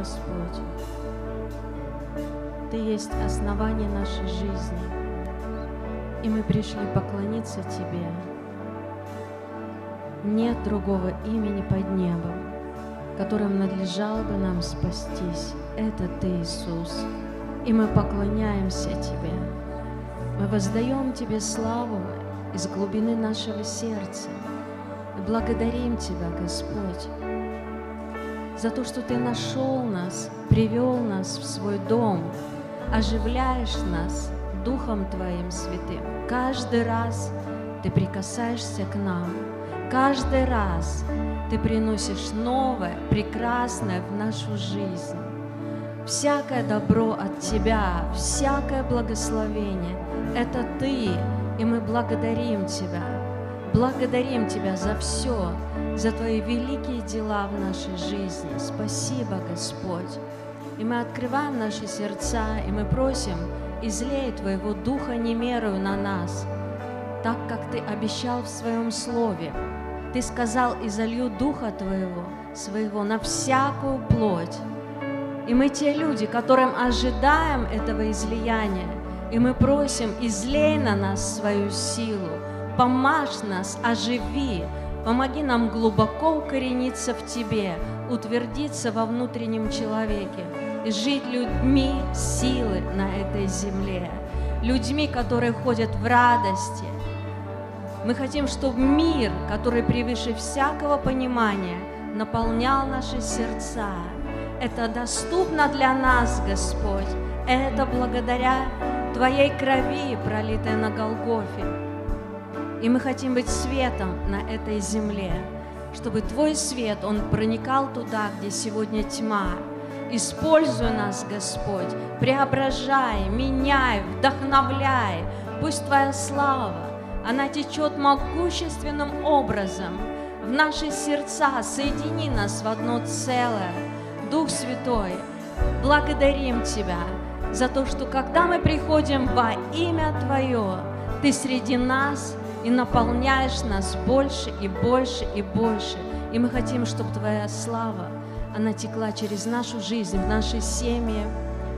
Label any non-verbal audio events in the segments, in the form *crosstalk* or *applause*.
Господь. Ты есть основание нашей жизни, и мы пришли поклониться Тебе. Нет другого имени под небом, которым надлежало бы нам спастись. Это Ты, Иисус, и мы поклоняемся Тебе. Мы воздаем Тебе славу из глубины нашего сердца благодарим Тебя, Господь, за то, что Ты нашел нас, привел нас в свой дом, оживляешь нас Духом Твоим Святым. Каждый раз Ты прикасаешься к нам, каждый раз Ты приносишь новое, прекрасное в нашу жизнь. Всякое добро от Тебя, всякое благословение – это Ты, и мы благодарим Тебя. Благодарим Тебя за все, за Твои великие дела в нашей жизни. Спасибо, Господь. И мы открываем наши сердца, и мы просим, излей Твоего Духа немерою на нас, так как Ты обещал в Своем Слове. Ты сказал, и залью Духа Твоего, своего на всякую плоть. И мы те люди, которым ожидаем этого излияния, и мы просим, излей на нас свою силу, помажь нас, оживи, помоги нам глубоко укорениться в Тебе, утвердиться во внутреннем человеке и жить людьми силы на этой земле, людьми, которые ходят в радости. Мы хотим, чтобы мир, который превыше всякого понимания, наполнял наши сердца. Это доступно для нас, Господь. Это благодаря Твоей крови, пролитой на Голгофе. И мы хотим быть светом на этой земле, чтобы Твой свет, он проникал туда, где сегодня тьма. Используй нас, Господь, преображай, меняй, вдохновляй. Пусть Твоя слава, она течет могущественным образом в наши сердца, соедини нас в одно целое. Дух Святой, благодарим Тебя – за то, что когда мы приходим во имя Твое, Ты среди нас и наполняешь нас больше и больше и больше. И мы хотим, чтобы Твоя слава, она текла через нашу жизнь, в наши семьи,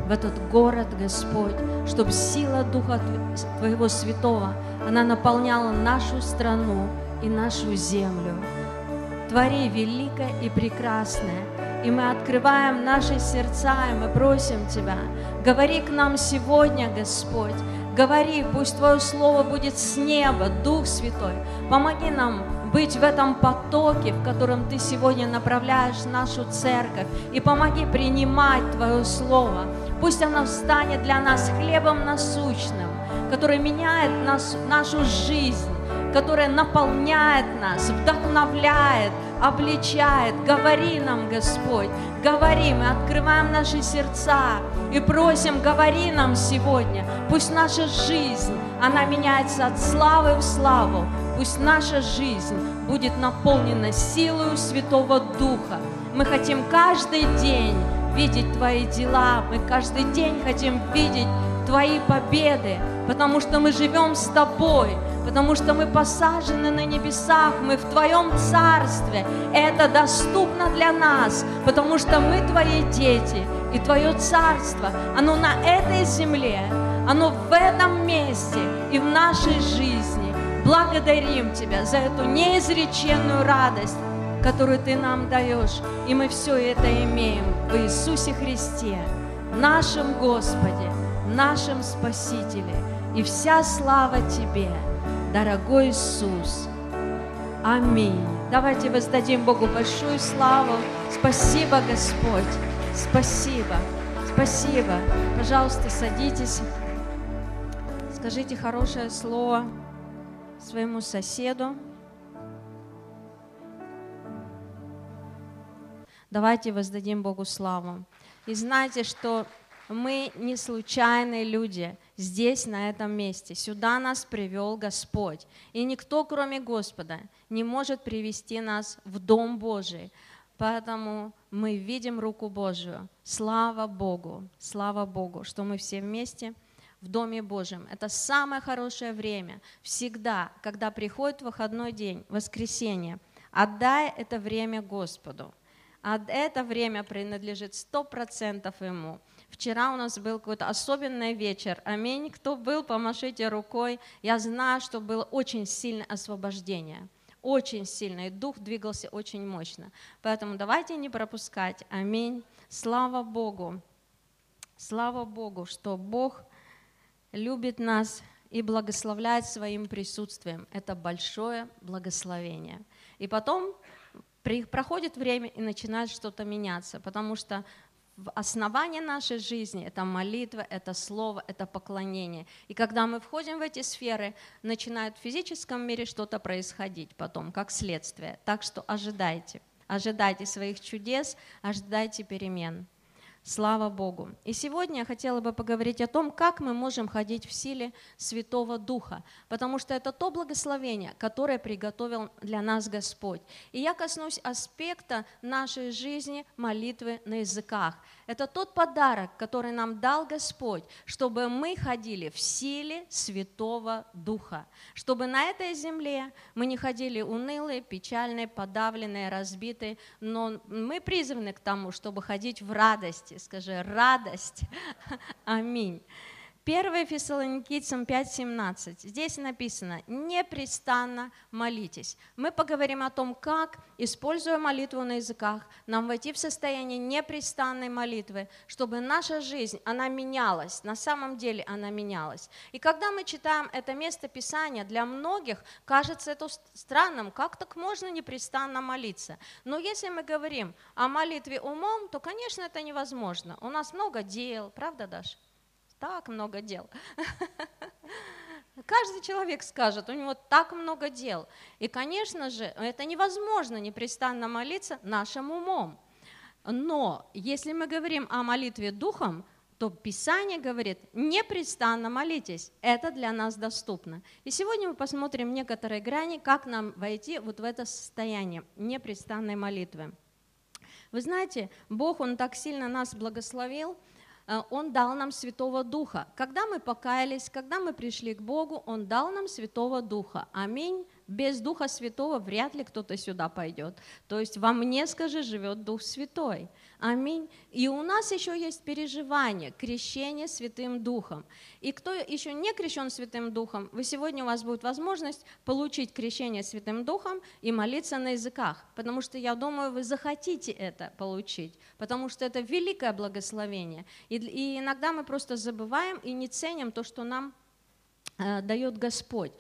в этот город, Господь, чтобы сила Духа Твоего Святого, она наполняла нашу страну и нашу землю. Твори великое и прекрасное, и мы открываем наши сердца, и мы просим Тебя, говори к нам сегодня, Господь, говори, пусть Твое Слово будет с неба, Дух Святой, помоги нам быть в этом потоке, в котором Ты сегодня направляешь нашу церковь, и помоги принимать Твое Слово. Пусть оно станет для нас хлебом насущным, который меняет нас, нашу жизнь, которая наполняет нас, вдохновляет, обличает. Говори нам, Господь, говори, мы открываем наши сердца и просим, говори нам сегодня. Пусть наша жизнь, она меняется от славы в славу. Пусть наша жизнь будет наполнена силой Святого Духа. Мы хотим каждый день видеть Твои дела, мы каждый день хотим видеть Твои победы, потому что мы живем с Тобой, потому что мы посажены на небесах, мы в Твоем Царстве. Это доступно для нас, потому что мы Твои дети, и Твое Царство, оно на этой земле, оно в этом месте и в нашей жизни. Благодарим Тебя за эту неизреченную радость, которую Ты нам даешь, и мы все это имеем в Иисусе Христе, нашем Господе, нашем Спасителе, и вся слава Тебе – дорогой Иисус. Аминь. Давайте воздадим Богу большую славу. Спасибо, Господь. Спасибо. Спасибо. Пожалуйста, садитесь. Скажите хорошее слово своему соседу. Давайте воздадим Богу славу. И знайте, что мы не случайные люди здесь, на этом месте. Сюда нас привел Господь. И никто, кроме Господа, не может привести нас в Дом Божий. Поэтому мы видим руку Божию. Слава Богу, слава Богу, что мы все вместе в Доме Божьем. Это самое хорошее время. Всегда, когда приходит выходной день, воскресенье, отдай это время Господу. а это время принадлежит сто процентов Ему. Вчера у нас был какой-то особенный вечер. Аминь. Кто был, помашите рукой. Я знаю, что было очень сильное освобождение. Очень сильно. И дух двигался очень мощно. Поэтому давайте не пропускать. Аминь. Слава Богу. Слава Богу, что Бог любит нас и благословляет своим присутствием. Это большое благословение. И потом проходит время и начинает что-то меняться, потому что в основании нашей жизни это молитва, это слово, это поклонение. И когда мы входим в эти сферы, начинает в физическом мире что-то происходить потом, как следствие. Так что ожидайте, ожидайте своих чудес, ожидайте перемен. Слава Богу. И сегодня я хотела бы поговорить о том, как мы можем ходить в силе Святого Духа, потому что это то благословение, которое приготовил для нас Господь. И я коснусь аспекта нашей жизни молитвы на языках. Это тот подарок, который нам дал Господь, чтобы мы ходили в силе Святого Духа, чтобы на этой земле мы не ходили унылые, печальные, подавленные, разбитые, но мы призваны к тому, чтобы ходить в радости. Скажи, радость. *laughs* Аминь. 1 Фессалоникийцам 5.17. Здесь написано, непрестанно молитесь. Мы поговорим о том, как, используя молитву на языках, нам войти в состояние непрестанной молитвы, чтобы наша жизнь, она менялась, на самом деле она менялась. И когда мы читаем это место Писания, для многих кажется это странным, как так можно непрестанно молиться. Но если мы говорим о молитве умом, то, конечно, это невозможно. У нас много дел, правда, Даша? Так много дел. Каждый человек скажет, у него так много дел. И, конечно же, это невозможно непрестанно молиться нашим умом. Но если мы говорим о молитве духом, то Писание говорит, непрестанно молитесь, это для нас доступно. И сегодня мы посмотрим некоторые грани, как нам войти вот в это состояние непрестанной молитвы. Вы знаете, Бог, Он так сильно нас благословил – он дал нам Святого Духа. Когда мы покаялись, когда мы пришли к Богу, Он дал нам Святого Духа. Аминь без Духа Святого вряд ли кто-то сюда пойдет. То есть во мне, скажи, живет Дух Святой. Аминь. И у нас еще есть переживание, крещение Святым Духом. И кто еще не крещен Святым Духом, вы сегодня у вас будет возможность получить крещение Святым Духом и молиться на языках, потому что я думаю, вы захотите это получить, потому что это великое благословение. И, и иногда мы просто забываем и не ценим то, что нам э, дает Господь.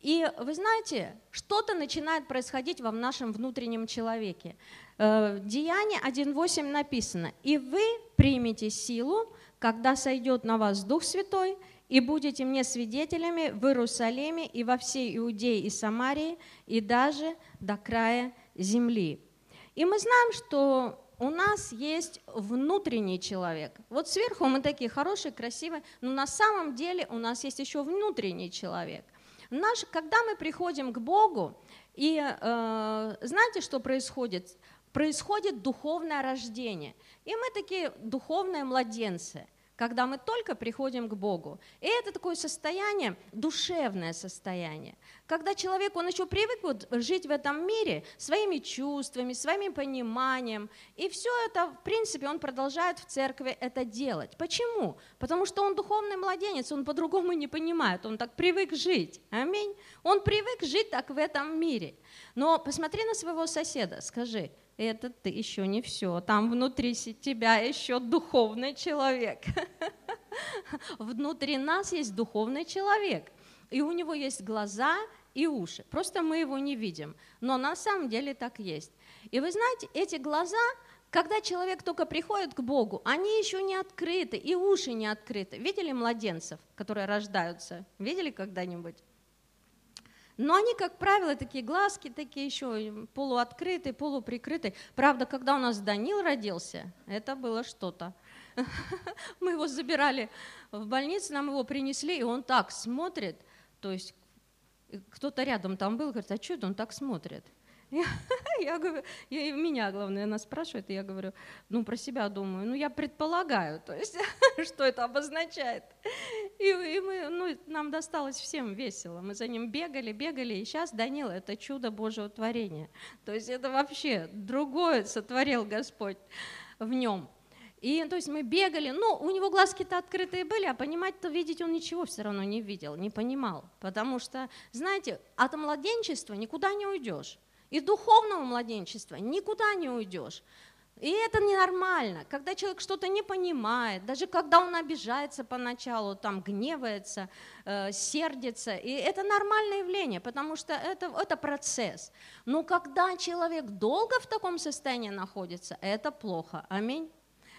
И вы знаете, что-то начинает происходить во нашем внутреннем человеке. Э, Деяние 1.8 написано, «И вы примете силу, когда сойдет на вас Дух Святой, и будете мне свидетелями в Иерусалиме и во всей Иудее и Самарии, и даже до края земли». И мы знаем, что у нас есть внутренний человек. Вот сверху мы такие хорошие, красивые, но на самом деле у нас есть еще внутренний человек – Наш, когда мы приходим к Богу, и э, знаете, что происходит? Происходит духовное рождение. И мы такие духовные младенцы – когда мы только приходим к Богу. И это такое состояние, душевное состояние, когда человек, он еще привык вот жить в этом мире своими чувствами, своим пониманием, и все это, в принципе, он продолжает в церкви это делать. Почему? Потому что он духовный младенец, он по-другому не понимает, он так привык жить. Аминь. Он привык жить так в этом мире. Но посмотри на своего соседа, скажи, это ты еще не все. Там внутри тебя еще духовный человек. *laughs* Внутри нас есть духовный человек. И у него есть глаза и уши. Просто мы его не видим. Но на самом деле так есть. И вы знаете, эти глаза, когда человек только приходит к Богу, они еще не открыты, и уши не открыты. Видели младенцев, которые рождаются? Видели когда-нибудь? Но они, как правило, такие глазки, такие еще полуоткрытые, полуприкрытые. Правда, когда у нас Данил родился, это было что-то. *laughs* Мы его забирали в больницу, нам его принесли, и он так смотрит, то есть кто-то рядом там был, говорит, а что это он так смотрит? *laughs* Я говорю, и меня, главное, она спрашивает, и я говорю, ну, про себя думаю, ну, я предполагаю, то есть, *laughs* что это обозначает. И, и мы, ну, нам досталось всем весело, мы за ним бегали, бегали, и сейчас Данила – это чудо Божьего творения. То есть это вообще другое сотворил Господь в нем. И то есть мы бегали, ну, у него глазки-то открытые были, а понимать-то, видеть он ничего все равно не видел, не понимал. Потому что, знаете, от младенчества никуда не уйдешь. И духовного младенчества никуда не уйдешь. И это ненормально, когда человек что-то не понимает, даже когда он обижается поначалу, там гневается, э, сердится, и это нормальное явление, потому что это, это процесс. Но когда человек долго в таком состоянии находится, это плохо. Аминь.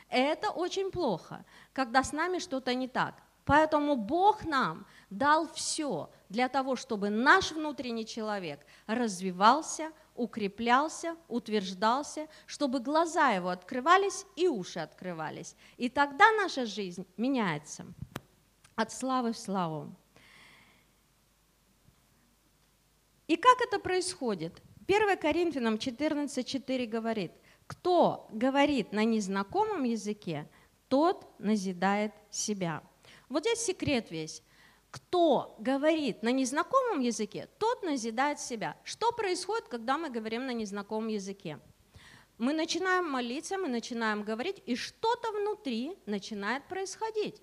Это очень плохо, когда с нами что-то не так. Поэтому Бог нам дал все для того, чтобы наш внутренний человек развивался, укреплялся, утверждался, чтобы глаза его открывались и уши открывались. И тогда наша жизнь меняется от славы в славу. И как это происходит? 1 Коринфянам 14.4 говорит – кто говорит на незнакомом языке, тот назидает себя. Вот здесь секрет весь. Кто говорит на незнакомом языке, тот назидает себя. Что происходит, когда мы говорим на незнакомом языке? Мы начинаем молиться, мы начинаем говорить, и что-то внутри начинает происходить.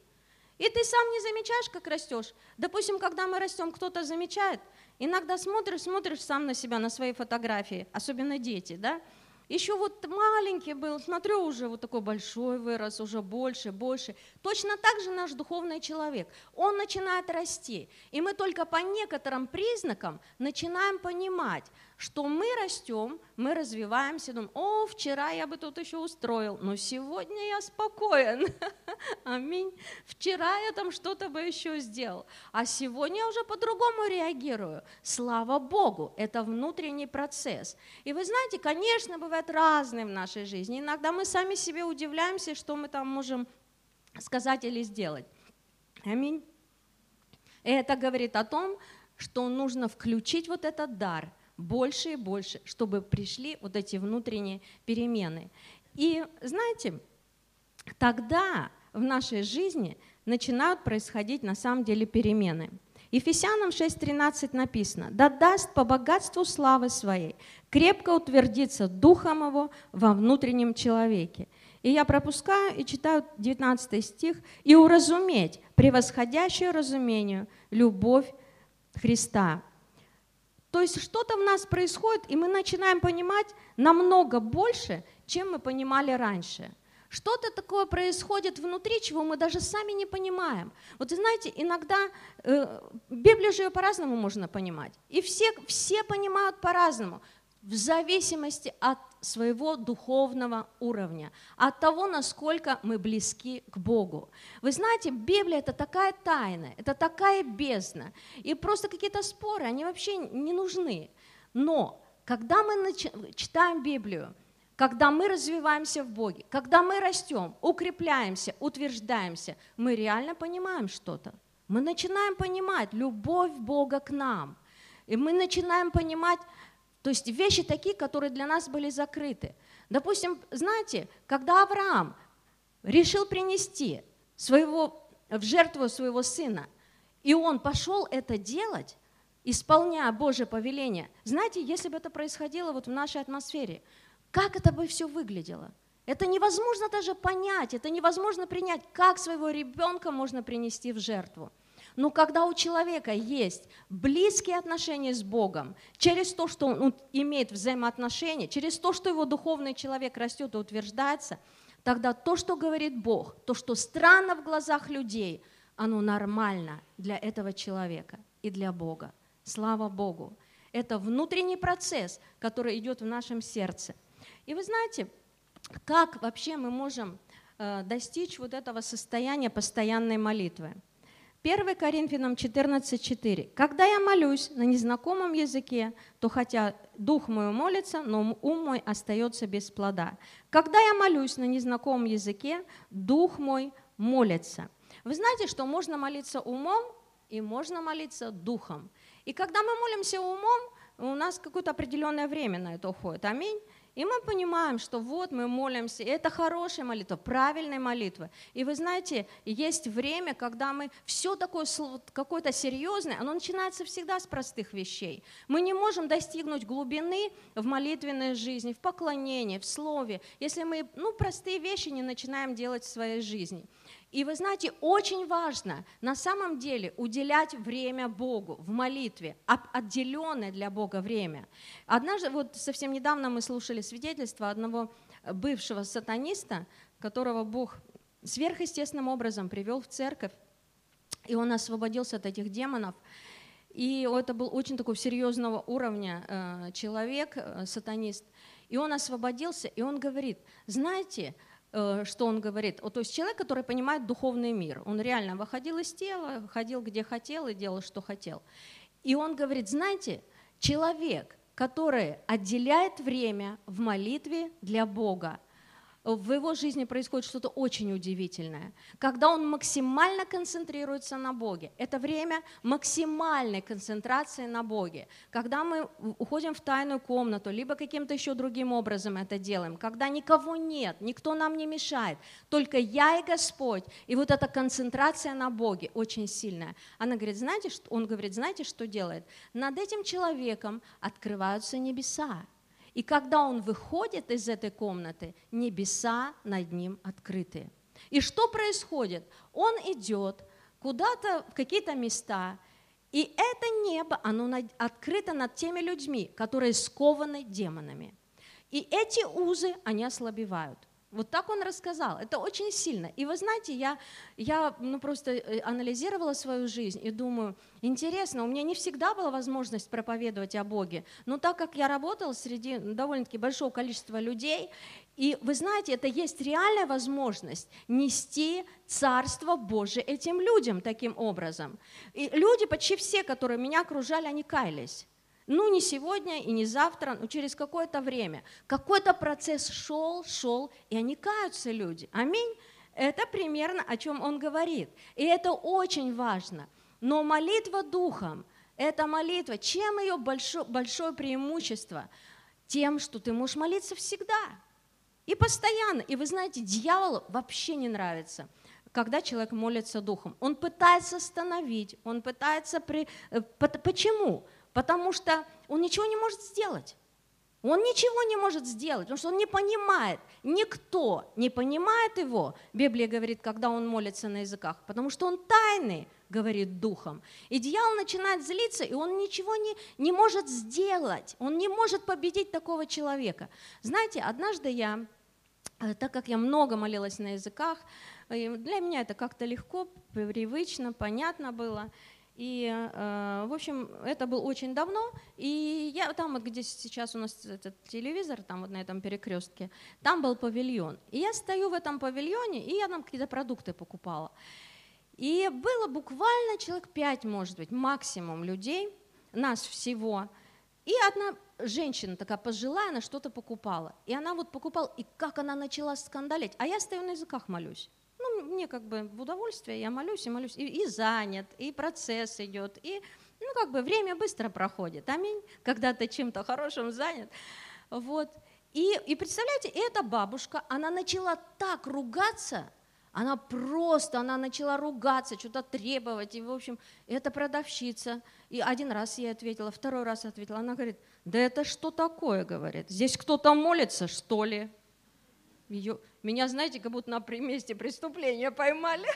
И ты сам не замечаешь, как растешь. Допустим, когда мы растем, кто-то замечает. Иногда смотришь, смотришь сам на себя, на свои фотографии, особенно дети, да, еще вот маленький был, смотрю, уже вот такой большой вырос, уже больше, больше. Точно так же наш духовный человек. Он начинает расти. И мы только по некоторым признакам начинаем понимать, что мы растем, мы развиваемся, думаем, о, вчера я бы тут еще устроил, но сегодня я спокоен. *laughs* Аминь. Вчера я там что-то бы еще сделал, а сегодня я уже по-другому реагирую. Слава Богу, это внутренний процесс. И вы знаете, конечно, бывает разные в нашей жизни. Иногда мы сами себе удивляемся, что мы там можем сказать или сделать. Аминь. Это говорит о том, что нужно включить вот этот дар – больше и больше, чтобы пришли вот эти внутренние перемены. И знаете, тогда в нашей жизни начинают происходить на самом деле перемены. Ефесянам 6.13 написано, «Да даст по богатству славы своей крепко утвердиться духом его во внутреннем человеке». И я пропускаю и читаю 19 стих, «И уразуметь превосходящую разумению любовь Христа, то есть что-то в нас происходит, и мы начинаем понимать намного больше, чем мы понимали раньше. Что-то такое происходит внутри, чего мы даже сами не понимаем. Вот знаете, иногда э, Библию же по-разному можно понимать. И все, все понимают по-разному в зависимости от своего духовного уровня, от того, насколько мы близки к Богу. Вы знаете, Библия это такая тайна, это такая бездна, и просто какие-то споры, они вообще не нужны. Но когда мы читаем Библию, когда мы развиваемся в Боге, когда мы растем, укрепляемся, утверждаемся, мы реально понимаем что-то. Мы начинаем понимать любовь Бога к нам. И мы начинаем понимать то есть вещи такие, которые для нас были закрыты. Допустим, знаете, когда Авраам решил принести своего, в жертву своего сына, и он пошел это делать, исполняя Божье повеление, знаете, если бы это происходило вот в нашей атмосфере, как это бы все выглядело? Это невозможно даже понять, это невозможно принять, как своего ребенка можно принести в жертву. Но когда у человека есть близкие отношения с Богом, через то, что он имеет взаимоотношения, через то, что его духовный человек растет и утверждается, тогда то, что говорит Бог, то, что странно в глазах людей, оно нормально для этого человека и для Бога. Слава Богу. Это внутренний процесс, который идет в нашем сердце. И вы знаете, как вообще мы можем э, достичь вот этого состояния постоянной молитвы? 1 Коринфянам 14:4. «Когда я молюсь на незнакомом языке, то хотя дух мой молится, но ум мой остается без плода. Когда я молюсь на незнакомом языке, дух мой молится». Вы знаете, что можно молиться умом и можно молиться духом. И когда мы молимся умом, у нас какое-то определенное время на это уходит. Аминь. И мы понимаем, что вот мы молимся, и это хорошая молитва, правильная молитва. И вы знаете, есть время, когда мы все такое какое-то серьезное, оно начинается всегда с простых вещей. Мы не можем достигнуть глубины в молитвенной жизни, в поклонении, в слове, если мы ну, простые вещи не начинаем делать в своей жизни. И вы знаете, очень важно на самом деле уделять время Богу в молитве, отделенное для Бога время. Однажды, вот совсем недавно мы слушали свидетельство одного бывшего сатаниста, которого Бог сверхъестественным образом привел в церковь, и он освободился от этих демонов. И это был очень такой серьезного уровня э, человек, э, сатанист. И он освободился, и он говорит, знаете, Э, что он говорит. То есть человек, который понимает духовный мир. Он реально выходил из тела, ходил где хотел и делал, что хотел. И он говорит, знаете, человек, который отделяет время в молитве для Бога, в его жизни происходит что-то очень удивительное, когда он максимально концентрируется на Боге. Это время максимальной концентрации на Боге. Когда мы уходим в тайную комнату, либо каким-то еще другим образом это делаем, когда никого нет, никто нам не мешает, только я и Господь, и вот эта концентрация на Боге очень сильная. Она говорит, знаете, что? он говорит, знаете, что делает? Над этим человеком открываются небеса. И когда он выходит из этой комнаты, небеса над ним открыты. И что происходит? Он идет куда-то в какие-то места, и это небо, оно открыто над теми людьми, которые скованы демонами. И эти узы, они ослабевают. Вот так он рассказал. Это очень сильно. И вы знаете, я, я ну, просто э, анализировала свою жизнь и думаю, интересно, у меня не всегда была возможность проповедовать о Боге, но так как я работала среди довольно-таки большого количества людей, и вы знаете, это есть реальная возможность нести Царство Божие этим людям таким образом. И люди, почти все, которые меня окружали, они каялись. Ну, не сегодня и не завтра, но через какое-то время. Какой-то процесс шел, шел, и они каются, люди. Аминь. Это примерно о чем он говорит. И это очень важно. Но молитва духом, это молитва, чем ее большое, большое преимущество? Тем, что ты можешь молиться всегда и постоянно. И вы знаете, дьяволу вообще не нравится когда человек молится духом. Он пытается остановить, он пытается... При... Э, почему? Потому что он ничего не может сделать. Он ничего не может сделать, потому что он не понимает. Никто не понимает его, Библия говорит, когда он молится на языках, потому что он тайный, говорит духом. И дьявол начинает злиться, и он ничего не, не может сделать. Он не может победить такого человека. Знаете, однажды я, э, так как я много молилась на языках, для меня это как-то легко, привычно, понятно было. И, э, в общем, это было очень давно. И я там, вот, где сейчас у нас этот телевизор, там вот на этом перекрестке, там был павильон. И я стою в этом павильоне, и я там какие-то продукты покупала. И было буквально человек пять, может быть, максимум людей, нас всего. И одна женщина такая пожилая, она что-то покупала. И она вот покупала, и как она начала скандалить. А я стою на языках молюсь мне как бы в удовольствие, я молюсь и молюсь, и, и занят, и процесс идет, и ну как бы время быстро проходит, аминь, когда ты чем-то хорошим занят, вот. И, и представляете, эта бабушка, она начала так ругаться, она просто, она начала ругаться, что-то требовать, и, в общем, это продавщица. И один раз я ответила, второй раз ответила. Она говорит, да это что такое, говорит, здесь кто-то молится, что ли? Ее, меня, знаете, как будто на месте преступления поймали.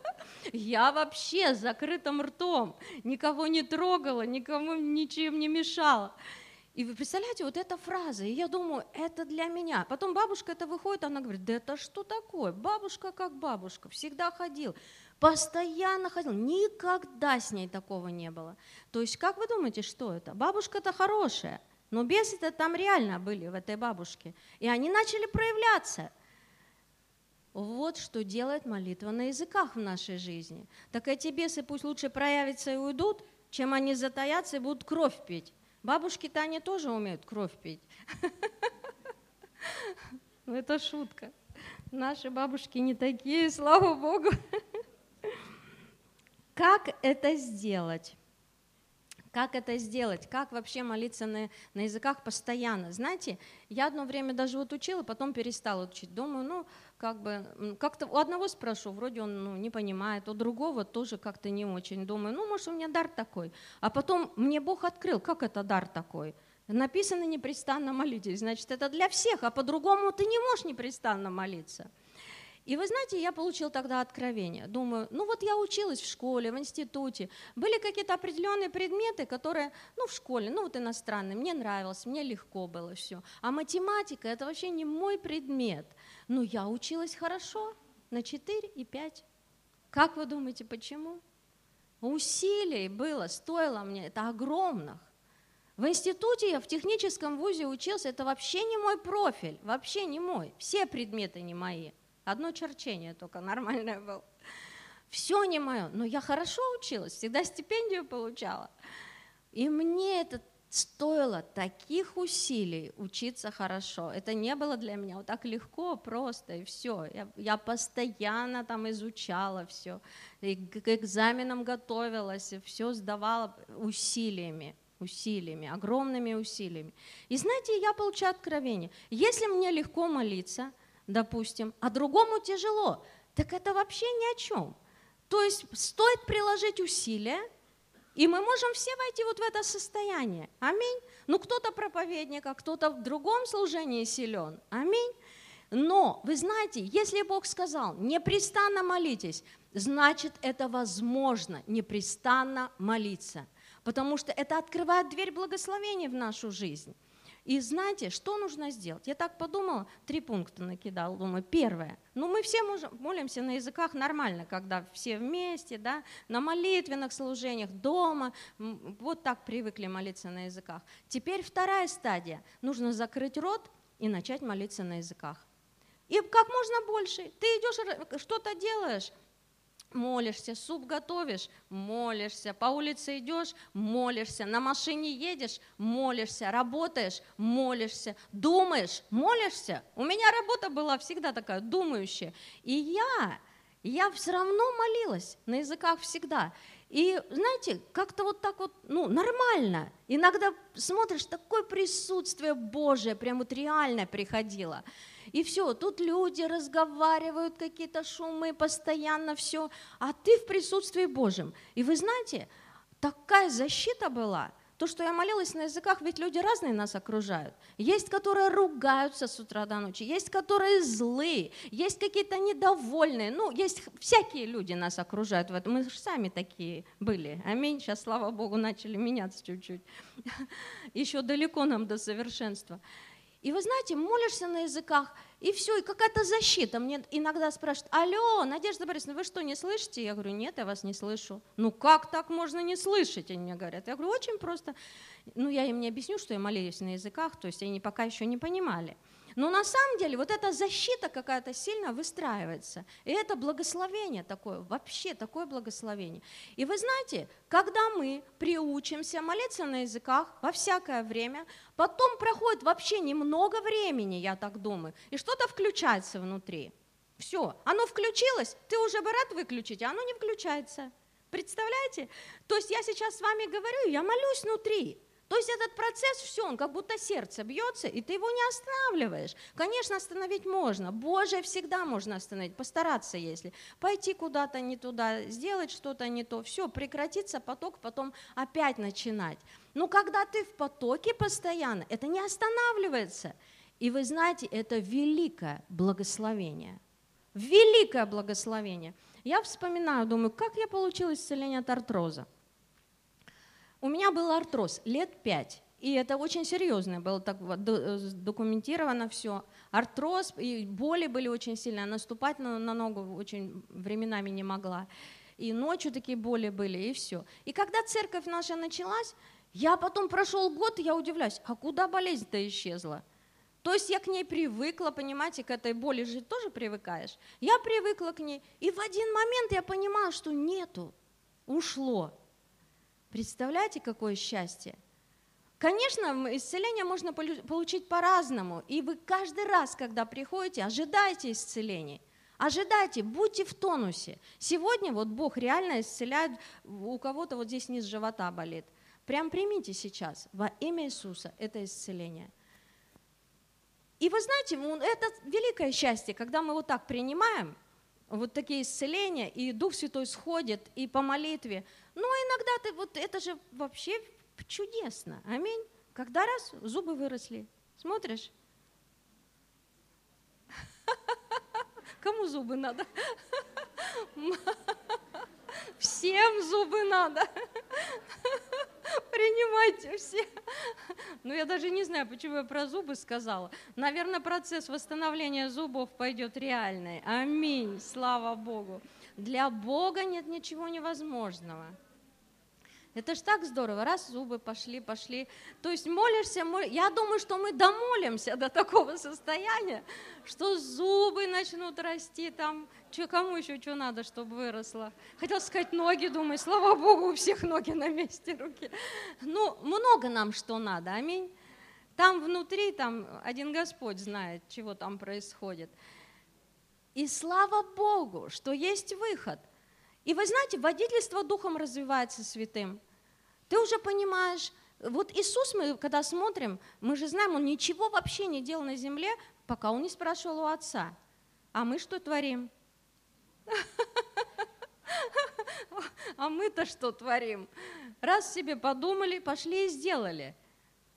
*laughs* Я вообще с закрытым ртом, никого не трогала, никому ничем не мешала. И вы представляете, вот эта фраза, и я думаю, это для меня. Потом бабушка это выходит, она говорит, да это что такое? Бабушка как бабушка, всегда ходил, постоянно ходил, никогда с ней такого не было. То есть, как вы думаете, что это? Бабушка-то хорошая, но бесы-то там реально были в этой бабушке. И они начали проявляться. Вот что делает молитва на языках в нашей жизни. Так эти бесы пусть лучше проявятся и уйдут, чем они затаятся и будут кровь пить. Бабушки-то они тоже умеют кровь пить. *laughs* Ну, это шутка. Наши бабушки не такие, слава Богу. *laughs* Как это сделать? Как это сделать? Как вообще молиться на, на языках постоянно? Знаете, я одно время даже вот учила, потом перестала учить. Думаю, ну, как бы, как-то у одного спрошу, вроде он ну, не понимает, у другого тоже как-то не очень. Думаю, ну, может, у меня дар такой. А потом мне Бог открыл, как это дар такой. Написано непрестанно молитесь, значит, это для всех, а по-другому ты не можешь непрестанно молиться. И вы знаете, я получил тогда откровение. Думаю, ну вот я училась в школе, в институте. Были какие-то определенные предметы, которые, ну в школе, ну вот иностранные, мне нравилось, мне легко было все. А математика это вообще не мой предмет. Но я училась хорошо, на 4 и 5. Как вы думаете, почему? Усилий было, стоило мне это огромных. В институте я в техническом вузе учился, это вообще не мой профиль, вообще не мой, все предметы не мои. Одно черчение только нормальное было. Все не мое, но я хорошо училась, всегда стипендию получала. И мне это стоило таких усилий учиться хорошо. Это не было для меня вот так легко, просто, и все. Я, я постоянно там изучала все, и к экзаменам готовилась, и все сдавала усилиями усилиями, огромными усилиями. И знаете, я получаю откровение. Если мне легко молиться, допустим, а другому тяжело, так это вообще ни о чем. То есть стоит приложить усилия, и мы можем все войти вот в это состояние. Аминь. Ну, кто-то проповедник, а кто-то в другом служении силен. Аминь. Но, вы знаете, если Бог сказал, непрестанно молитесь, значит, это возможно непрестанно молиться, потому что это открывает дверь благословения в нашу жизнь. И знаете, что нужно сделать? Я так подумала, три пункта накидала. Думаю, первое. Ну, мы все можем, молимся на языках нормально, когда все вместе, да, на молитвенных служениях, дома. Вот так привыкли молиться на языках. Теперь вторая стадия. Нужно закрыть рот и начать молиться на языках. И как можно больше. Ты идешь, что-то делаешь, молишься, суп готовишь, молишься, по улице идешь, молишься, на машине едешь, молишься, работаешь, молишься, думаешь, молишься. У меня работа была всегда такая думающая. И я, я все равно молилась на языках всегда. И знаете, как-то вот так вот, ну, нормально. Иногда смотришь, такое присутствие Божие, прям вот реально приходило. И все, тут люди разговаривают, какие-то шумы, постоянно все, а ты в присутствии Божьем. И вы знаете, такая защита была, то, что я молилась на языках, ведь люди разные нас окружают. Есть, которые ругаются с утра до ночи, есть, которые злые, есть какие-то недовольные. Ну, есть всякие люди нас окружают в этом. Мы же сами такие были. Аминь. Сейчас, слава Богу, начали меняться чуть-чуть. *laughs* Еще далеко нам до совершенства. И вы знаете, молишься на языках, и все, и какая-то защита. Мне иногда спрашивают, алло, Надежда Борисовна, вы что, не слышите? Я говорю, нет, я вас не слышу. Ну как так можно не слышать, они мне говорят. Я говорю, очень просто. Ну я им не объясню, что я молюсь на языках, то есть они пока еще не понимали. Но на самом деле вот эта защита какая-то сильно выстраивается. И это благословение такое, вообще такое благословение. И вы знаете, когда мы приучимся молиться на языках во всякое время, потом проходит вообще немного времени, я так думаю, и что-то включается внутри. Все, оно включилось, ты уже бы рад выключить, а оно не включается. Представляете? То есть я сейчас с вами говорю, я молюсь внутри. То есть этот процесс, все, он как будто сердце бьется, и ты его не останавливаешь. Конечно, остановить можно. Божие всегда можно остановить, постараться, если. Пойти куда-то не туда, сделать что-то не то, все, прекратится поток, потом опять начинать. Но когда ты в потоке постоянно, это не останавливается. И вы знаете, это великое благословение. Великое благословение. Я вспоминаю, думаю, как я получила исцеление от артроза. У меня был артроз лет пять. И это очень серьезно было так э, документировано все. Артроз, и боли были очень сильные, наступать на, на ногу очень временами не могла. И ночью такие боли были, и все. И когда церковь наша началась, я потом прошел год, и я удивляюсь, а куда болезнь-то исчезла? То есть я к ней привыкла, понимаете, к этой боли же тоже привыкаешь. Я привыкла к ней, и в один момент я понимаю, что нету, ушло. Представляете, какое счастье? Конечно, исцеление можно получить по-разному, и вы каждый раз, когда приходите, ожидайте исцелений. Ожидайте, будьте в тонусе. Сегодня вот Бог реально исцеляет, у кого-то вот здесь низ живота болит. Прям примите сейчас во имя Иисуса это исцеление. И вы знаете, это великое счастье, когда мы вот так принимаем, вот такие исцеления, и Дух Святой сходит, и по молитве. Ну, иногда ты, вот это же вообще чудесно. Аминь. Когда раз зубы выросли, смотришь, Кому зубы надо? Всем зубы надо. Принимайте все. Ну, я даже не знаю, почему я про зубы сказала. Наверное, процесс восстановления зубов пойдет реальный. Аминь. Слава Богу. Для Бога нет ничего невозможного. Это ж так здорово, раз зубы пошли, пошли. То есть молишься, мол... я думаю, что мы домолимся до такого состояния, что зубы начнут расти там, что, кому еще что надо, чтобы выросло. Хотел сказать ноги, думаю, слава Богу, у всех ноги на месте, руки. Ну, много нам что надо, аминь. Там внутри, там один Господь знает, чего там происходит. И слава Богу, что есть выход – и вы знаете, водительство духом развивается святым. Ты уже понимаешь, вот Иисус, мы когда смотрим, мы же знаем, Он ничего вообще не делал на земле, пока Он не спрашивал у Отца. А мы что творим? *laughs* А мы-то что творим? Раз себе подумали, пошли и сделали.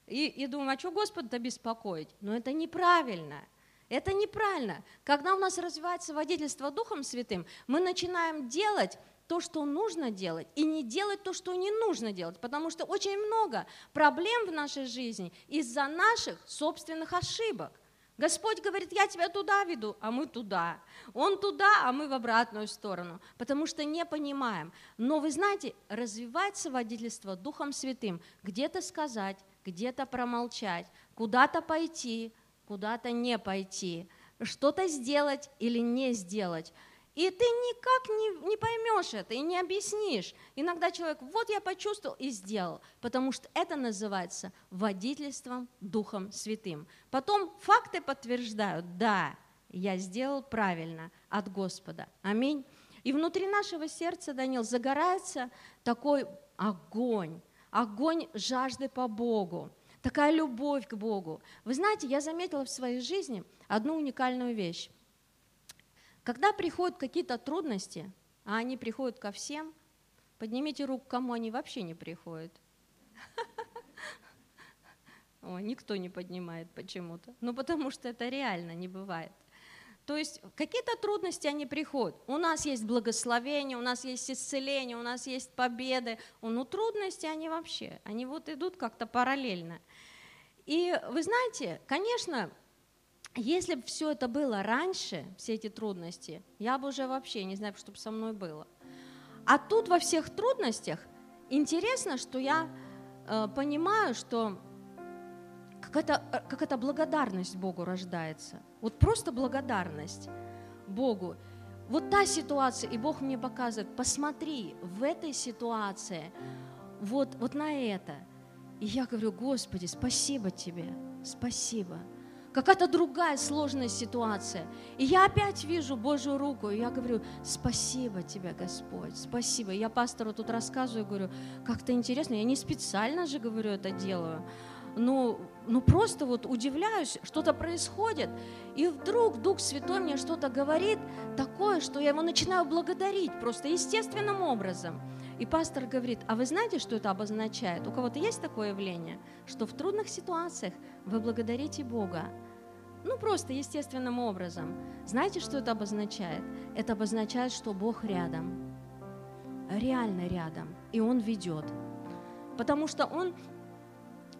И, и думаем, а что Господа беспокоить? Но это неправильно. Это неправильно. Когда у нас развивается водительство Духом Святым, мы начинаем делать то, что нужно делать, и не делать то, что не нужно делать, потому что очень много проблем в нашей жизни из-за наших собственных ошибок. Господь говорит, я тебя туда веду, а мы туда. Он туда, а мы в обратную сторону, потому что не понимаем. Но вы знаете, развивается водительство Духом Святым, где-то сказать, где-то промолчать, куда-то пойти, куда-то не пойти, что-то сделать или не сделать. И ты никак не, не поймешь это и не объяснишь. Иногда человек, вот я почувствовал и сделал, потому что это называется водительством Духом Святым. Потом факты подтверждают, да, я сделал правильно от Господа. Аминь. И внутри нашего сердца, Данил, загорается такой огонь, огонь жажды по Богу такая любовь к Богу. Вы знаете, я заметила в своей жизни одну уникальную вещь. Когда приходят какие-то трудности, а они приходят ко всем, поднимите руку, кому они вообще не приходят. *laughs* О, никто не поднимает почему-то. Ну, потому что это реально не бывает. То есть какие-то трудности, они приходят. У нас есть благословение, у нас есть исцеление, у нас есть победы. Ну, трудности, они вообще, они вот идут как-то параллельно. И вы знаете, конечно, если бы все это было раньше, все эти трудности, я бы уже вообще не знаю, что бы со мной было. А тут во всех трудностях интересно, что я э, понимаю, что какая-то э, какая благодарность Богу рождается. Вот просто благодарность Богу. Вот та ситуация, и Бог мне показывает, посмотри в этой ситуации, вот, вот на это. И я говорю, Господи, спасибо Тебе, спасибо. Какая-то другая сложная ситуация. И я опять вижу Божью руку, и я говорю, спасибо Тебе, Господь, спасибо. И я пастору тут рассказываю, говорю, как-то интересно, я не специально же, говорю, это делаю ну, ну просто вот удивляюсь, что-то происходит, и вдруг Дух Святой мне что-то говорит такое, что я его начинаю благодарить просто естественным образом. И пастор говорит, а вы знаете, что это обозначает? У кого-то есть такое явление, что в трудных ситуациях вы благодарите Бога, ну просто естественным образом. Знаете, что это обозначает? Это обозначает, что Бог рядом, реально рядом, и Он ведет. Потому что Он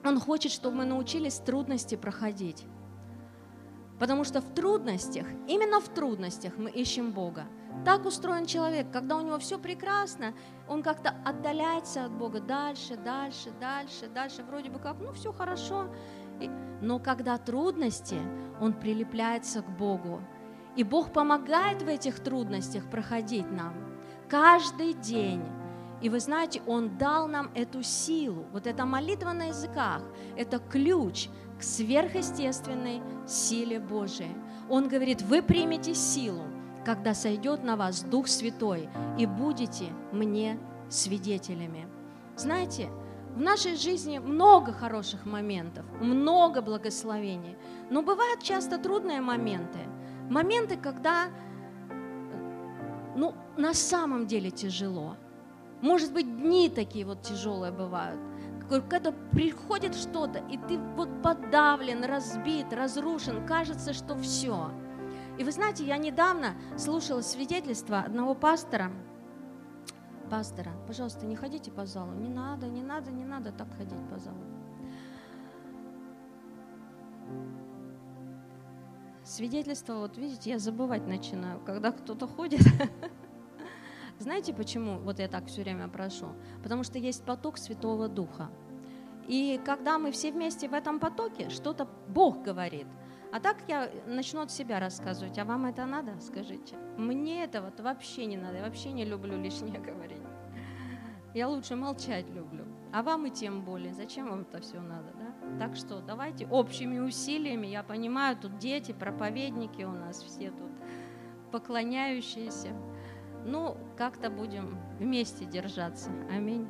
он хочет, чтобы мы научились трудности проходить. Потому что в трудностях, именно в трудностях мы ищем Бога. Так устроен человек, когда у него все прекрасно, он как-то отдаляется от Бога дальше, дальше, дальше, дальше, вроде бы как, ну все хорошо. Но когда трудности, он прилепляется к Богу. И Бог помогает в этих трудностях проходить нам каждый день. И вы знаете, Он дал нам эту силу. Вот эта молитва на языках – это ключ к сверхъестественной силе Божией. Он говорит, вы примете силу, когда сойдет на вас Дух Святой, и будете мне свидетелями. Знаете, В нашей жизни много хороших моментов, много благословений. Но бывают часто трудные моменты. Моменты, когда ну, на самом деле тяжело. Может быть, дни такие вот тяжелые бывают. Когда приходит что-то, и ты вот подавлен, разбит, разрушен, кажется, что все. И вы знаете, я недавно слушала свидетельство одного пастора, пастора, пожалуйста, не ходите по залу, не надо, не надо, не надо так ходить по залу. Свидетельство, вот видите, я забывать начинаю, когда кто-то ходит. *laughs* Знаете почему вот я так все время прошу? Потому что есть поток Святого Духа. И когда мы все вместе в этом потоке, что-то Бог говорит. А так я начну от себя рассказывать. А вам это надо? Скажите. Мне это вот вообще не надо. Я вообще не люблю лишнее *laughs* говорить. Я лучше молчать люблю. А вам и тем более. Зачем вам это все надо, да? Так что давайте общими усилиями. Я понимаю, тут дети, проповедники у нас все тут поклоняющиеся. Ну, как-то будем вместе держаться. Аминь.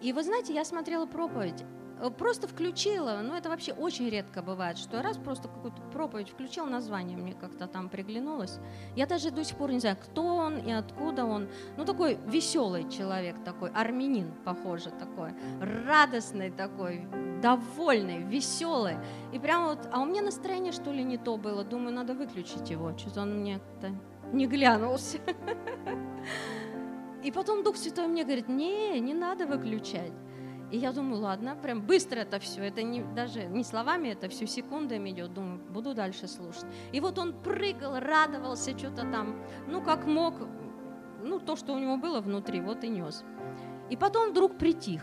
И вы знаете, я смотрела проповедь, просто включила, ну это вообще очень редко бывает, что раз просто какую-то проповедь включил, название мне как-то там приглянулось. Я даже до сих пор не знаю, кто он и откуда он. Ну такой веселый человек такой, армянин, похоже такой, радостный такой, довольный, веселый. И прям вот, а у меня настроение что ли не то было, думаю, надо выключить его, что-то он мне как-то не глянулся. *laughs* И потом Дух Святой мне говорит, не, не надо выключать. И я думаю, ладно, прям быстро это все, это не, даже не словами, это все секундами идет, думаю, буду дальше слушать. И вот он прыгал, радовался, что-то там, ну как мог, ну то, что у него было внутри, вот и нес. И потом вдруг притих.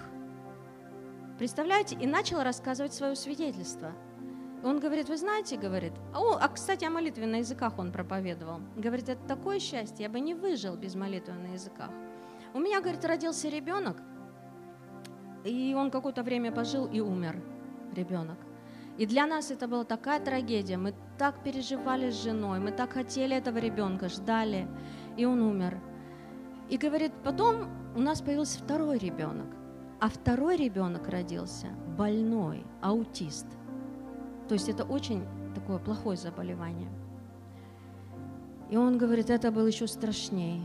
Представляете, и начал рассказывать свое свидетельство – он говорит, вы знаете, говорит, о, а кстати, о молитве на языках он проповедовал. Говорит, это такое счастье, я бы не выжил без молитвы на языках. У меня, говорит, родился ребенок, и он какое-то время пожил и умер, ребенок. И для нас это была такая трагедия. Мы так переживали с женой, мы так хотели этого ребенка, ждали, и он умер. И говорит, потом у нас появился второй ребенок, а второй ребенок родился больной, аутист. То есть это очень такое плохое заболевание. И он говорит, это было еще страшнее.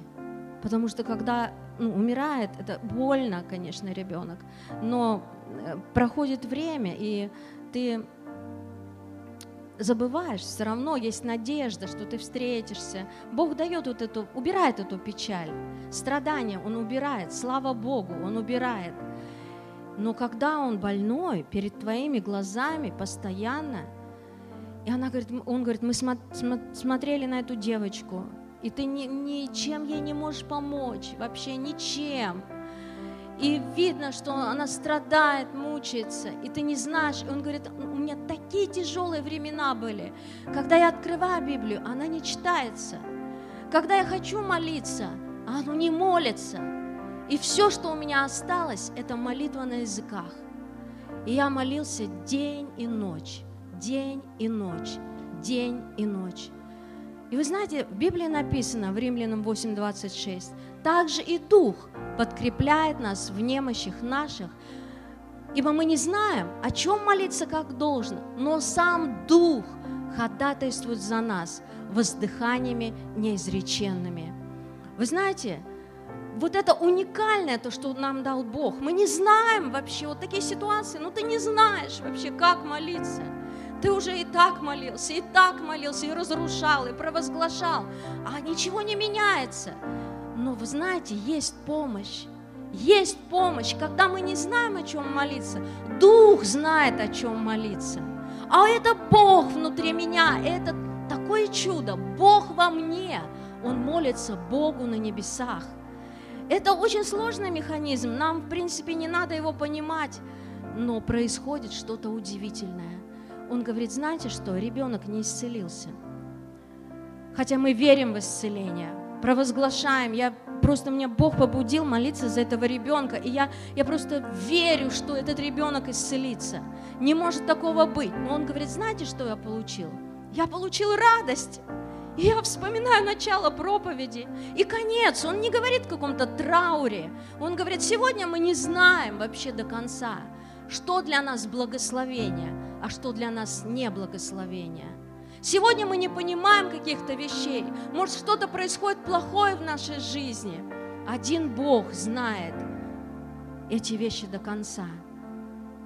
Потому что когда ну, умирает, это больно, конечно, ребенок, но э, проходит время, и ты забываешь, все равно есть надежда, что ты встретишься. Бог дает вот эту, убирает эту печаль, страдания Он убирает, слава Богу, Он убирает. Но когда он больной, перед твоими глазами постоянно, и она говорит, он говорит, мы смотрели на эту девочку, и ты ни, ничем ей не можешь помочь, вообще ничем. И видно, что она страдает, мучается, и ты не знаешь. И он говорит, у меня такие тяжелые времена были. Когда я открываю Библию, она не читается. Когда я хочу молиться, она не молится. И все, что у меня осталось, это молитва на языках. И я молился день и ночь, день и ночь, день и ночь. И вы знаете, в Библии написано в Римлянам 8:26, также и Дух подкрепляет нас в немощах наших, ибо мы не знаем, о чем молиться как должно, но сам Дух ходатайствует за нас воздыханиями неизреченными. Вы знаете, вот это уникальное, то, что нам дал Бог. Мы не знаем вообще вот такие ситуации, ну ты не знаешь вообще, как молиться. Ты уже и так молился, и так молился, и разрушал, и провозглашал, а ничего не меняется. Но вы знаете, есть помощь. Есть помощь, когда мы не знаем, о чем молиться. Дух знает, о чем молиться. А это Бог внутри меня, это такое чудо. Бог во мне. Он молится Богу на небесах. Это очень сложный механизм, нам, в принципе, не надо его понимать, но происходит что-то удивительное. Он говорит, знаете что, ребенок не исцелился. Хотя мы верим в исцеление, провозглашаем. Я просто меня Бог побудил молиться за этого ребенка, и я, я просто верю, что этот ребенок исцелится. Не может такого быть. Но он говорит, знаете, что я получил? Я получил радость. И я вспоминаю начало проповеди и конец. Он не говорит о каком-то трауре. Он говорит, сегодня мы не знаем вообще до конца, что для нас благословение, а что для нас не благословение. Сегодня мы не понимаем каких-то вещей. Может, что-то происходит плохое в нашей жизни. Один Бог знает эти вещи до конца.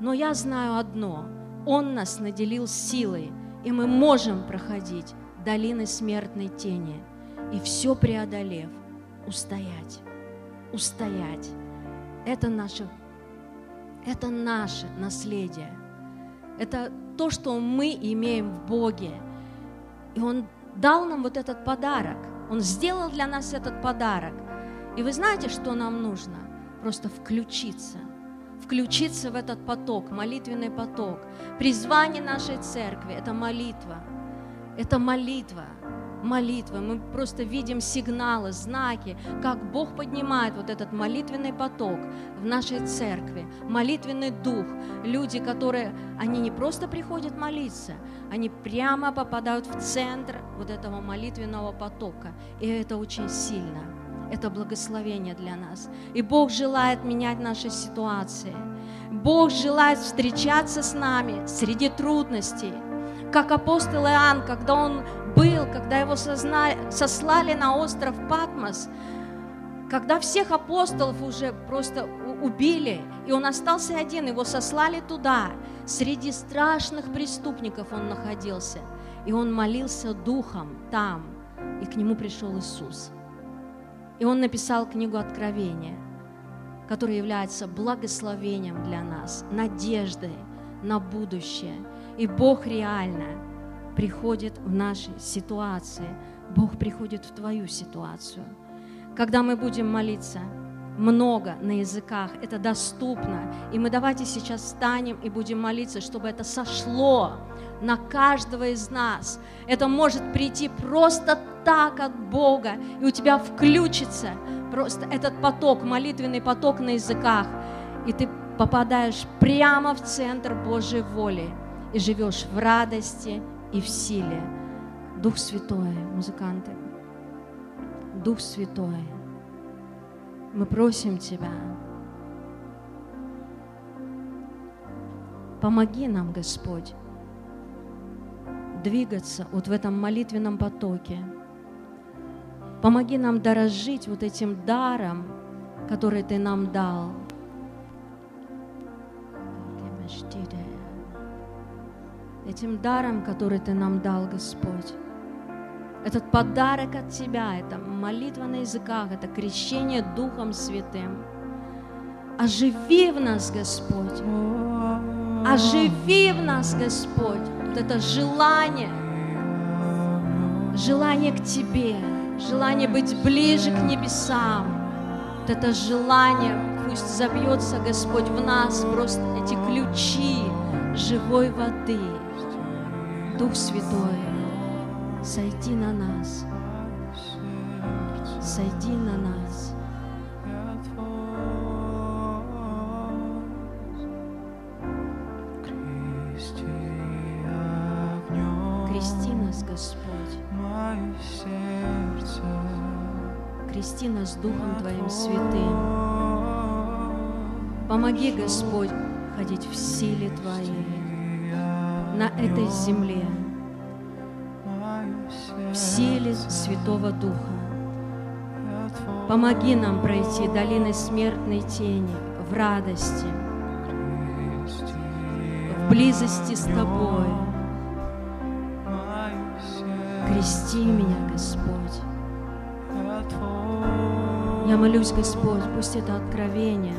Но я знаю одно. Он нас наделил силой, и мы можем проходить долины смертной тени и все преодолев, устоять, устоять. Это наше, это наше наследие. Это то, что мы имеем в Боге. И Он дал нам вот этот подарок. Он сделал для нас этот подарок. И вы знаете, что нам нужно? Просто включиться. Включиться в этот поток, молитвенный поток. Призвание нашей церкви – это молитва – это молитва. Молитва. Мы просто видим сигналы, знаки, как Бог поднимает вот этот молитвенный поток в нашей церкви, молитвенный дух. Люди, которые, они не просто приходят молиться, они прямо попадают в центр вот этого молитвенного потока. И это очень сильно. Это благословение для нас. И Бог желает менять наши ситуации. Бог желает встречаться с нами среди трудностей – как апостол Иоанн, когда он был, когда его сослали на остров Патмос, когда всех апостолов уже просто убили, и он остался один, его сослали туда, среди страшных преступников он находился, и он молился духом там, и к нему пришел Иисус. И он написал книгу Откровения, которая является благословением для нас, надеждой на будущее – и Бог реально приходит в наши ситуации. Бог приходит в твою ситуацию. Когда мы будем молиться много на языках, это доступно. И мы давайте сейчас встанем и будем молиться, чтобы это сошло на каждого из нас. Это может прийти просто так от Бога, и у тебя включится просто этот поток, молитвенный поток на языках, и ты попадаешь прямо в центр Божьей воли и живешь в радости и в силе. Дух Святой, музыканты, Дух Святой, мы просим Тебя, помоги нам, Господь, двигаться вот в этом молитвенном потоке. Помоги нам дорожить вот этим даром, который Ты нам дал. Этим даром, который Ты нам дал, Господь. Этот подарок от Тебя, это молитва на языках, это крещение Духом Святым. Оживи в нас, Господь. Оживи в нас, Господь, вот это желание, желание к Тебе, желание быть ближе к небесам. Вот это желание, пусть забьется, Господь, в нас просто эти ключи живой воды – Дух Святой, сойди на нас, сойди на нас. Крести нас, Господь. Крести нас Духом Твоим Святым. Помоги, Господь, ходить в силе Твоей на этой земле в силе Святого Духа. Помоги нам пройти долины смертной тени в радости, в близости с Тобой. Крести меня, Господь. Я молюсь, Господь, пусть это откровение,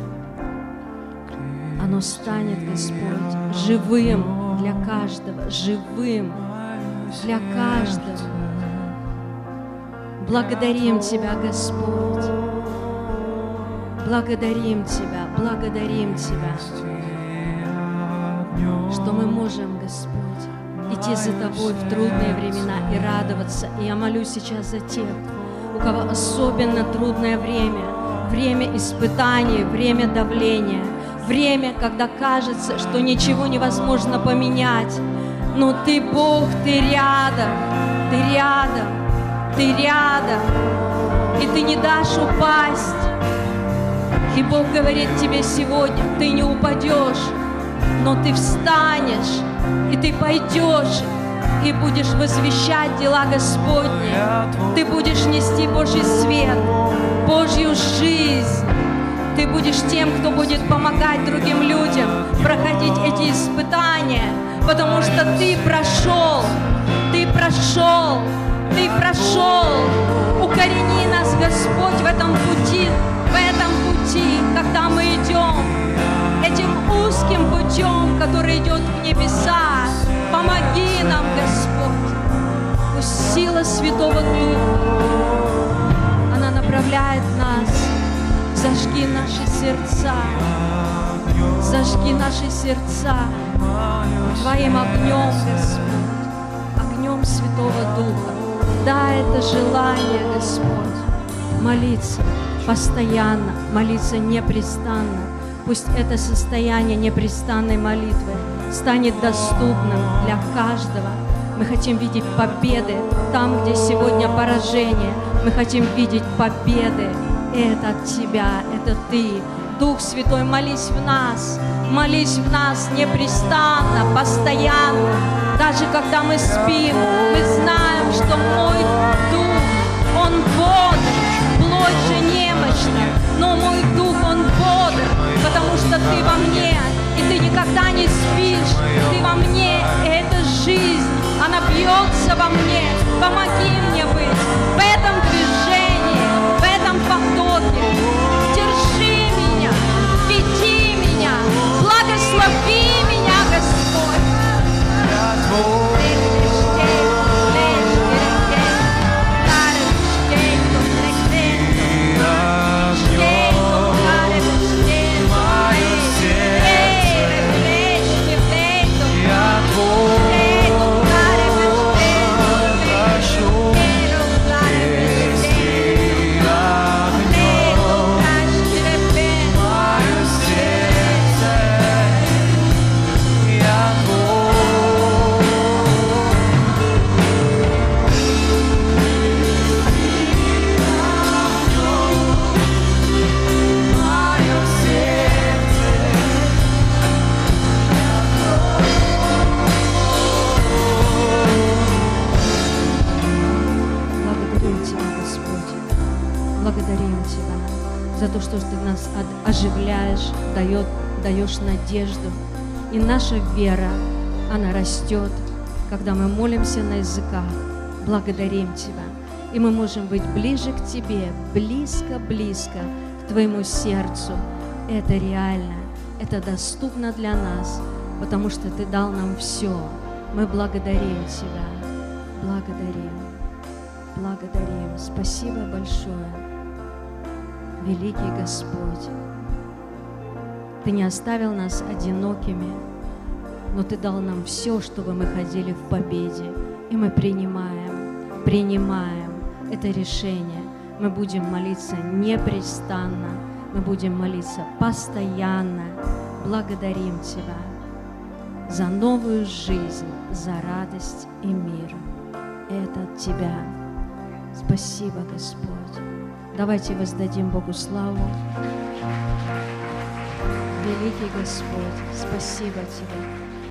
оно станет, Господь, живым, для каждого, живым для каждого. Благодарим Тебя, Господь. Благодарим Тебя, благодарим Тебя, что мы можем, Господь, идти за Тобой в трудные времена и радоваться. И я молюсь сейчас за тех, у кого особенно трудное время, время испытаний, время давления – время, когда кажется, что ничего невозможно поменять. Но Ты Бог, Ты рядом, Ты рядом. Ты рядом, и Ты не дашь упасть. И Бог говорит тебе сегодня, ты не упадешь, но ты встанешь, и ты пойдешь, и будешь возвещать дела Господни. Ты будешь нести Божий свет, Божью жизнь. Ты будешь тем, кто будет помогать другим людям проходить эти испытания, потому что ты прошел, ты прошел, ты прошел. Укорени нас, Господь, в этом пути, в этом пути, когда мы идем этим узким путем, который идет в небеса. Помоги нам, Господь. Пусть сила Святого Духа, она направляет нас. Зажги наши сердца, зажги наши сердца Твоим огнем, Господь, огнем Святого Духа. Да, это желание, Господь, молиться постоянно, молиться непрестанно. Пусть это состояние непрестанной молитвы станет доступным для каждого. Мы хотим видеть победы там, где сегодня поражение. Мы хотим видеть победы. Это от Тебя, это Ты. Дух Святой, молись в нас, молись в нас непрестанно, постоянно. Даже когда мы спим, мы знаем, что мой Дух, Он бодр, плоть же немощна, но мой Дух, Он бодр, потому что Ты во мне, и Ты никогда не спишь, Ты во мне, и эта жизнь, она бьется во мне. Помоги мне быть в этом движении, этом потоке. Держи меня, веди меня, благослови меня, Господь. Благодарим что Ты нас оживляешь, дает, даешь надежду. И наша вера, она растет, когда мы молимся на языках. Благодарим Тебя. И мы можем быть ближе к Тебе, близко-близко к Твоему сердцу. Это реально, это доступно для нас, потому что Ты дал нам все. Мы благодарим Тебя. Благодарим. Благодарим. Спасибо большое. Великий Господь. Ты не оставил нас одинокими, но Ты дал нам все, чтобы мы ходили в победе. И мы принимаем, принимаем это решение. Мы будем молиться непрестанно, мы будем молиться постоянно. Благодарим Тебя за новую жизнь, за радость и мир. Это от Тебя. Спасибо, Господь. Давайте воздадим Богу славу. Великий Господь, спасибо Тебе.